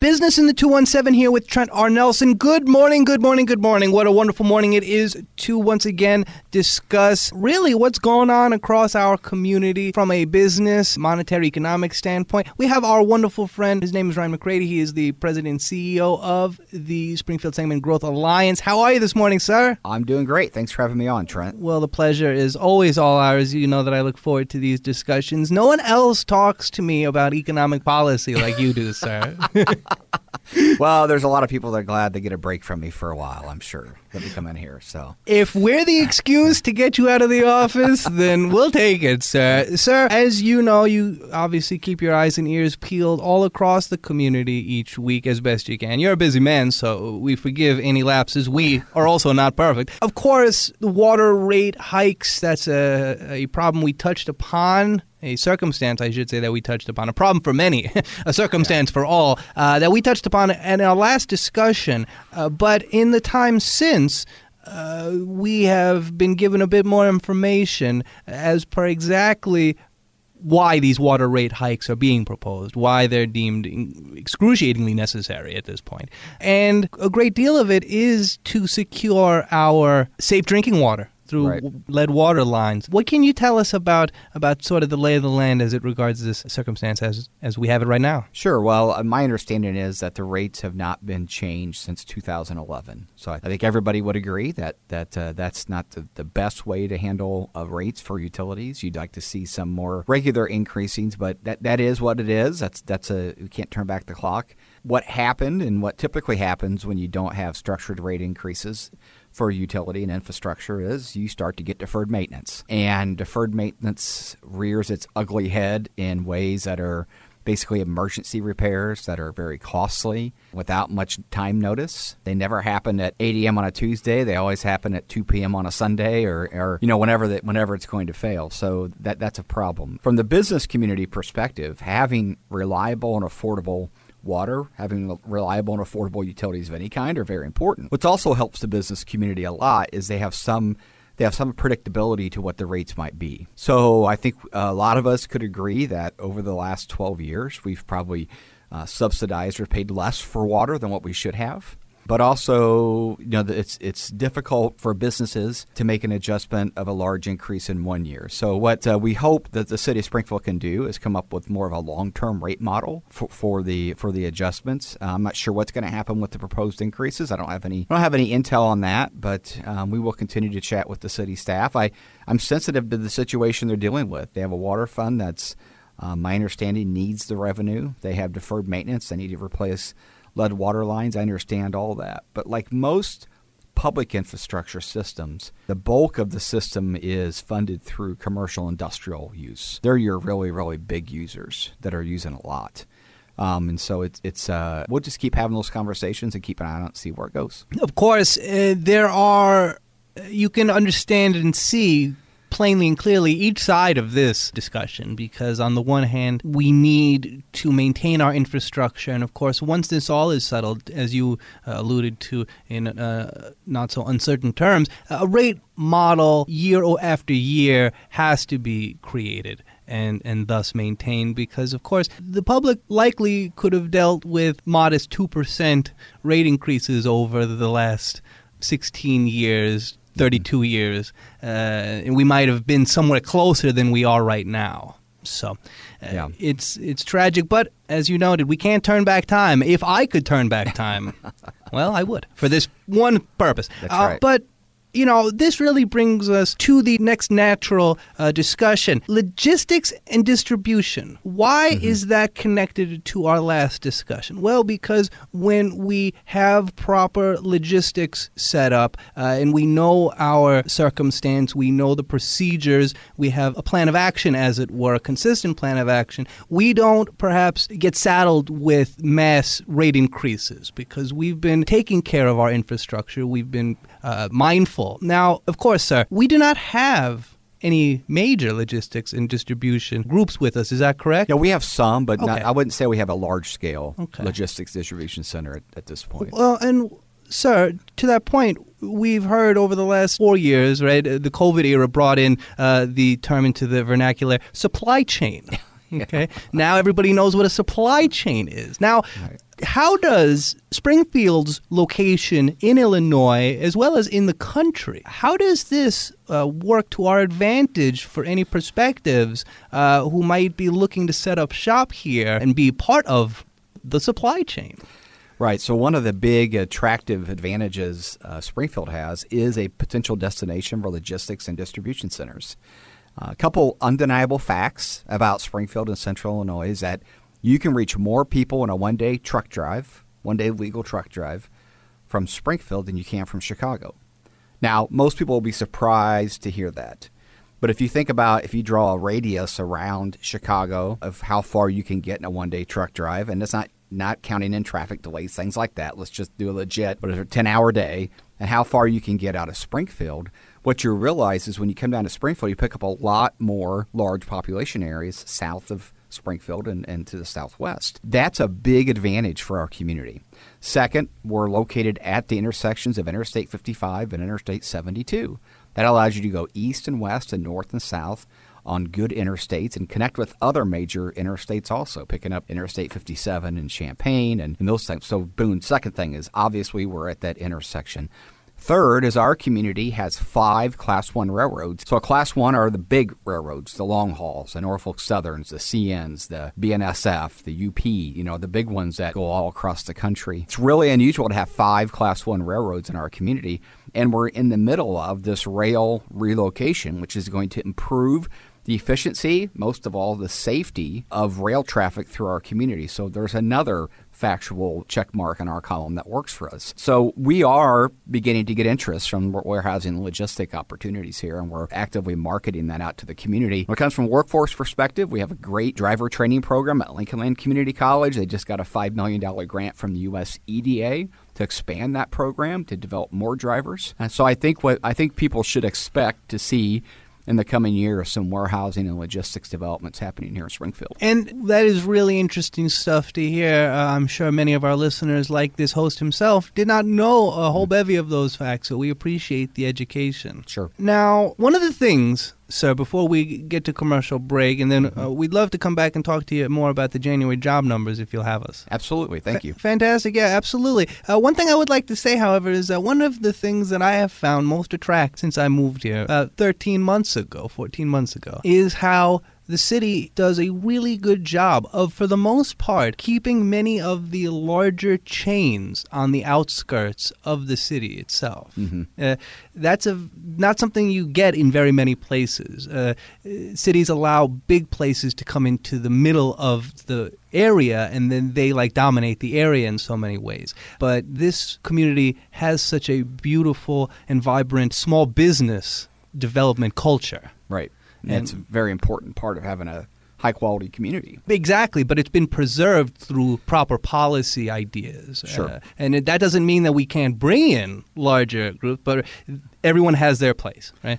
Business in the 217 here with Trent R. Nelson. Good morning, good morning, good morning. What a wonderful morning it is to once again discuss really what's going on across our community from a business, monetary, economic standpoint. We have our wonderful friend, his name is Ryan McCrady. He is the president and CEO of the Springfield Sangamon Growth Alliance. How are you this morning, sir? I'm doing great. Thanks for having me on, Trent. Well, the pleasure is always all ours. You know that I look forward to these discussions. No one else talks to me about economic policy like you do, sir. well, there's a lot of people that are glad they get a break from me for a while. I'm sure that we come in here. So if we're the excuse to get you out of the office, then we'll take it, sir. Sir, as you know, you obviously keep your eyes and ears peeled all across the community each week as best you can. You're a busy man, so we forgive any lapses. We are also not perfect. Of course, the water rate hikes, that's a, a problem we touched upon a circumstance, I should say, that we touched upon, a problem for many, a circumstance for all, uh, that we touched upon in our last discussion. Uh, but in the time since, uh, we have been given a bit more information as per exactly why these water rate hikes are being proposed, why they're deemed excruciatingly necessary at this point. And a great deal of it is to secure our safe drinking water through right. lead water lines. What can you tell us about about sort of the lay of the land as it regards this circumstance as as we have it right now? Sure. Well, uh, my understanding is that the rates have not been changed since 2011. So I think everybody would agree that that uh, that's not the, the best way to handle uh, rates for utilities. You'd like to see some more regular increasings, but that that is what it is. That's that's a we can't turn back the clock. What happened and what typically happens when you don't have structured rate increases for utility and infrastructure is you start to get deferred maintenance. And deferred maintenance rears its ugly head in ways that are basically emergency repairs that are very costly without much time notice. They never happen at 8 a.m. on a Tuesday. They always happen at 2 p.m. on a Sunday or, or you know whenever that whenever it's going to fail. So that that's a problem. From the business community perspective, having reliable and affordable water, having reliable and affordable utilities of any kind are very important. What also helps the business community a lot is they have some they have some predictability to what the rates might be. So I think a lot of us could agree that over the last 12 years, we've probably uh, subsidized or paid less for water than what we should have but also you know it's it's difficult for businesses to make an adjustment of a large increase in one year. So what uh, we hope that the city of Springfield can do is come up with more of a long-term rate model for, for the for the adjustments. Uh, I'm not sure what's going to happen with the proposed increases. I don't have any I don't have any intel on that, but um, we will continue to chat with the city staff. I I'm sensitive to the situation they're dealing with. They have a water fund that's uh, my understanding needs the revenue. They have deferred maintenance. They need to replace lead water lines. I understand all that. But like most public infrastructure systems, the bulk of the system is funded through commercial industrial use. They're your really, really big users that are using a lot. Um, and so it's it's uh, we'll just keep having those conversations and keep an eye on it see where it goes. Of course, uh, there are you can understand and see plainly and clearly each side of this discussion because, on the one hand, we need to maintain our infrastructure. And of course, once this all is settled, as you uh, alluded to in uh, not so uncertain terms, a rate model year after year has to be created and and thus maintained because of course the public likely could have dealt with modest 2% rate increases over the last 16 years 32 years, uh, and we might have been somewhere closer than we are right now. So, uh, yeah. it's it's tragic, but as you noted, we can't turn back time. If I could turn back time, well, I would for this one purpose. That's uh, right. But you know, this really brings us to the next natural uh, discussion logistics and distribution. Why mm-hmm. is that connected to our last discussion? Well, because when we have proper logistics set up uh, and we know our circumstance, we know the procedures, we have a plan of action, as it were, a consistent plan of action, we don't perhaps get saddled with mass rate increases because we've been taking care of our infrastructure, we've been uh, mindful. Now, of course, sir, we do not have any major logistics and distribution groups with us. Is that correct? Yeah, we have some, but okay. not, I wouldn't say we have a large scale okay. logistics distribution center at, at this point. Well, and sir, to that point, we've heard over the last four years, right? The COVID era brought in uh, the term into the vernacular supply chain. Okay. Now everybody knows what a supply chain is. Now, right. how does Springfield's location in Illinois, as well as in the country, how does this uh, work to our advantage for any perspectives uh, who might be looking to set up shop here and be part of the supply chain? Right. So, one of the big attractive advantages uh, Springfield has is a potential destination for logistics and distribution centers. A couple undeniable facts about Springfield and Central Illinois is that you can reach more people in a one day truck drive, one day legal truck drive from Springfield than you can from Chicago. Now, most people will be surprised to hear that. But if you think about if you draw a radius around Chicago of how far you can get in a one day truck drive, and it's not not counting in traffic delays, things like that. Let's just do a legit, but it's a 10 hour day, and how far you can get out of Springfield what you realize is when you come down to Springfield, you pick up a lot more large population areas south of Springfield and, and to the southwest. That's a big advantage for our community. Second, we're located at the intersections of Interstate 55 and Interstate 72. That allows you to go east and west and north and south on good interstates and connect with other major interstates also, picking up Interstate 57 in Champaign and, and those things. So, boom. Second thing is obviously we're at that intersection. Third is our community has five Class 1 railroads. So, Class 1 are the big railroads, the long hauls, the Norfolk Southerns, the CNs, the BNSF, the UP, you know, the big ones that go all across the country. It's really unusual to have five Class 1 railroads in our community. And we're in the middle of this rail relocation, which is going to improve the efficiency, most of all, the safety of rail traffic through our community. So there's another factual check mark in our column that works for us. So we are beginning to get interest from warehousing logistic opportunities here, and we're actively marketing that out to the community. When it comes from workforce perspective, we have a great driver training program at Lincoln Land Community College. They just got a $5 million grant from the U.S. EDA to expand that program to develop more drivers. And so I think what I think people should expect to see in the coming year of some warehousing and logistics developments happening here in Springfield. And that is really interesting stuff to hear. Uh, I'm sure many of our listeners, like this host himself, did not know a whole bevy of those facts, so we appreciate the education. Sure. Now, one of the things sir, before we get to commercial break, and then uh, mm-hmm. we'd love to come back and talk to you more about the January job numbers if you'll have us. Absolutely. Thank you. fantastic. Yeah, absolutely. Uh, one thing I would like to say, however, is that one of the things that I have found most attractive since I moved here uh, 13 months ago, 14 months ago, is how the city does a really good job of, for the most part, keeping many of the larger chains on the outskirts of the city itself. Mm-hmm. Uh, that's a not something you get in very many places. Uh, cities allow big places to come into the middle of the area and then they like dominate the area in so many ways. But this community has such a beautiful and vibrant small business development culture. Right. And it's a very important part of having a high quality community. Exactly, but it's been preserved through proper policy ideas. Sure. Uh, and it, that doesn't mean that we can't bring in larger groups, but everyone has their place, right?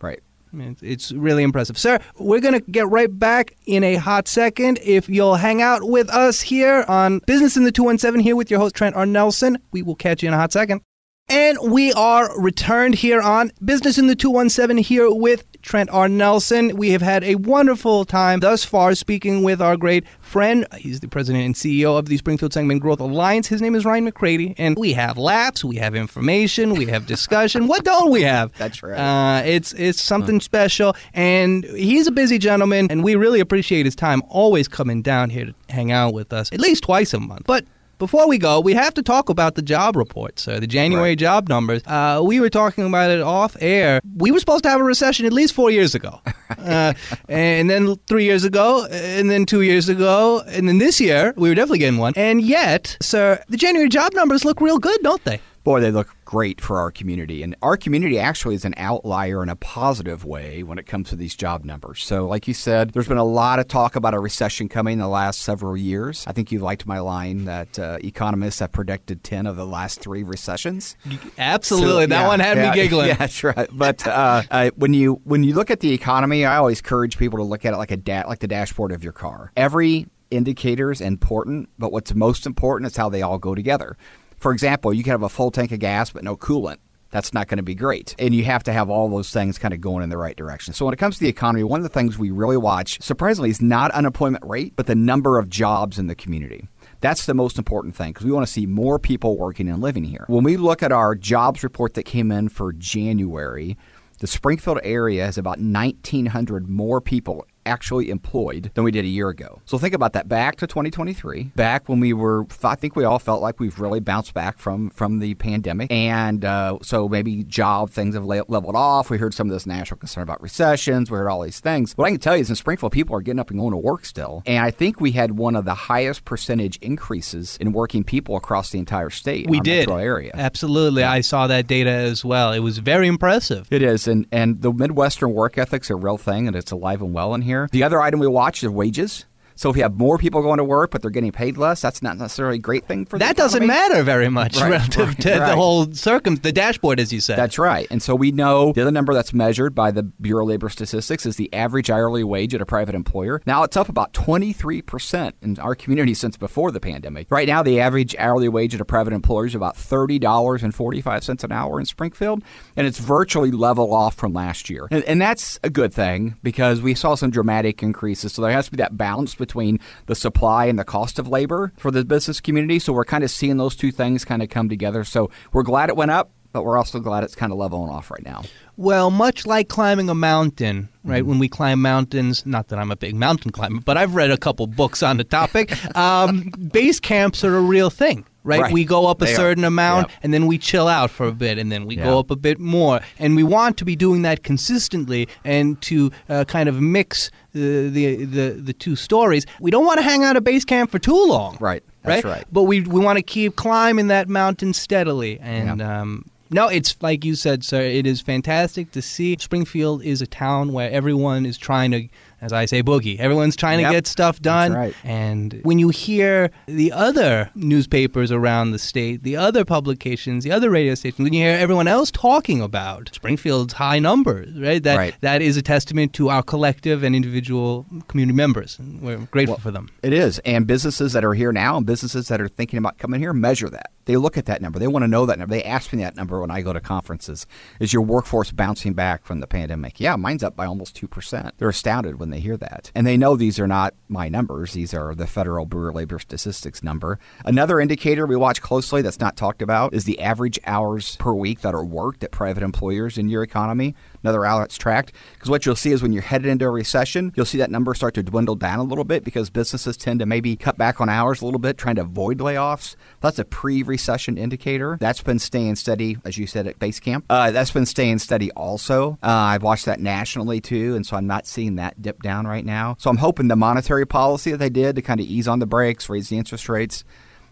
Right. I mean, it's really impressive. Sir, we're going to get right back in a hot second. If you'll hang out with us here on Business in the 217 here with your host, Trent R. Nelson, we will catch you in a hot second. And we are returned here on Business in the 217 here with Trent R. Nelson. We have had a wonderful time thus far speaking with our great friend. He's the president and CEO of the Springfield Sangamon Growth Alliance. His name is Ryan McCrady. And we have laughs, we have information, we have discussion. what don't we have? That's right. Uh, it's, it's something huh. special. And he's a busy gentleman, and we really appreciate his time always coming down here to hang out with us at least twice a month. But before we go, we have to talk about the job reports, sir. the January right. job numbers. Uh, we were talking about it off air. We were supposed to have a recession at least four years ago. uh, and then three years ago, and then two years ago, and then this year, we were definitely getting one. And yet, sir, the January job numbers look real good, don't they? Boy, they look great for our community. And our community actually is an outlier in a positive way when it comes to these job numbers. So, like you said, there's been a lot of talk about a recession coming in the last several years. I think you liked my line that uh, economists have predicted 10 of the last three recessions. Absolutely. So, that yeah, one had yeah, me giggling. Yeah, that's right. But uh, uh, when you when you look at the economy, I always encourage people to look at it like a da- like the dashboard of your car. Every indicator is important, but what's most important is how they all go together. For example, you can have a full tank of gas but no coolant. that's not going to be great. And you have to have all those things kind of going in the right direction. So when it comes to the economy, one of the things we really watch, surprisingly, is not unemployment rate, but the number of jobs in the community. That's the most important thing because we want to see more people working and living here. When we look at our jobs report that came in for January, the Springfield area has about 1,900 more people actually employed than we did a year ago. So think about that. Back to 2023, back when we were, I think we all felt like we've really bounced back from from the pandemic, and uh, so maybe job things have leveled off. We heard some of this national concern about recessions. We heard all these things. What I can tell you is in Springfield, people are getting up and going to work still, and I think we had one of the highest percentage increases in working people across the entire state. We did area. absolutely. Yeah. I saw that data as well. It was very impressive. It is, and and the Midwestern work ethic's a real thing, and it's alive and well in here here. The other item we watch is wages. So if you have more people going to work, but they're getting paid less, that's not necessarily a great thing for them. that. doesn't matter very much right, relative right, to right. the whole circum, the dashboard, as you said. That's right. And so we know the other number that's measured by the Bureau of Labor Statistics is the average hourly wage at a private employer. Now it's up about 23 percent in our community since before the pandemic. Right now, the average hourly wage at a private employer is about thirty dollars and forty five cents an hour in Springfield, and it's virtually level off from last year. And, and that's a good thing because we saw some dramatic increases. So there has to be that balance between between the supply and the cost of labor for the business community. So we're kind of seeing those two things kind of come together. So we're glad it went up but we're also glad it's kind of leveling off right now. Well, much like climbing a mountain, right? Mm-hmm. When we climb mountains, not that I'm a big mountain climber, but I've read a couple books on the topic. um, base camps are a real thing. Right? right? We go up a they certain are. amount yep. and then we chill out for a bit and then we yep. go up a bit more. And we want to be doing that consistently and to uh, kind of mix the, the, the, the two stories. We don't want to hang out at base camp for too long. Right. That's right. right. But we, we want to keep climbing that mountain steadily. And yep. um, no, it's like you said, sir. It is fantastic to see. Springfield is a town where everyone is trying to as I say, boogie. Everyone's trying yep. to get stuff done. Right. And when you hear the other newspapers around the state, the other publications, the other radio stations, when you hear everyone else talking about Springfield's high numbers, right? That right. that is a testament to our collective and individual community members. And we're grateful well, for them. It is. And businesses that are here now and businesses that are thinking about coming here measure that. They look at that number. They want to know that number. They ask me that number when I go to conferences. Is your workforce bouncing back from the pandemic? Yeah, mine's up by almost 2%. They're astounded when they hear that. And they know these are not my numbers, these are the Federal Bureau of Labor Statistics number. Another indicator we watch closely that's not talked about is the average hours per week that are worked at private employers in your economy. Another hour that's tracked. Because what you'll see is when you're headed into a recession, you'll see that number start to dwindle down a little bit because businesses tend to maybe cut back on hours a little bit, trying to avoid layoffs. That's a pre recession indicator. That's been staying steady, as you said, at base camp. Uh, that's been staying steady also. Uh, I've watched that nationally too, and so I'm not seeing that dip down right now. So I'm hoping the monetary policy that they did to kind of ease on the brakes, raise the interest rates,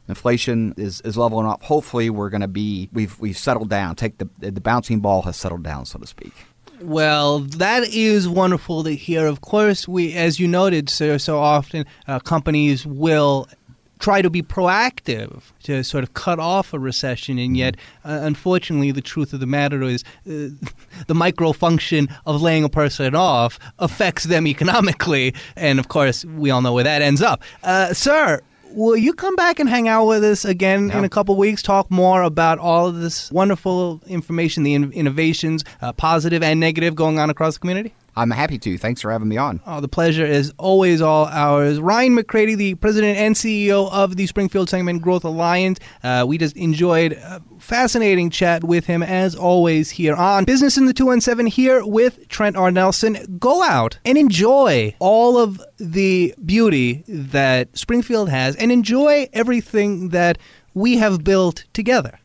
inflation is, is leveling off. Hopefully, we're going to be we've we've settled down. Take the the bouncing ball has settled down, so to speak. Well, that is wonderful to hear. Of course, we, as you noted, sir, so often uh, companies will try to be proactive to sort of cut off a recession, and yet, uh, unfortunately, the truth of the matter is uh, the micro function of laying a person off affects them economically, and of course, we all know where that ends up. Uh, sir, will you come back and hang out with us again in a couple weeks? Talk more about all of this wonderful information, the in- innovations, uh, positive and negative, going on across the community? I'm happy to. Thanks for having me on. Oh, the pleasure is always all ours. Ryan McCrady, the president and CEO of the Springfield Sangamon Growth Alliance. Uh, we just enjoyed a fascinating chat with him, as always, here on Business in the 217 here with Trent R. Nelson. Go out and enjoy all of the beauty that Springfield has and enjoy everything that we have built together.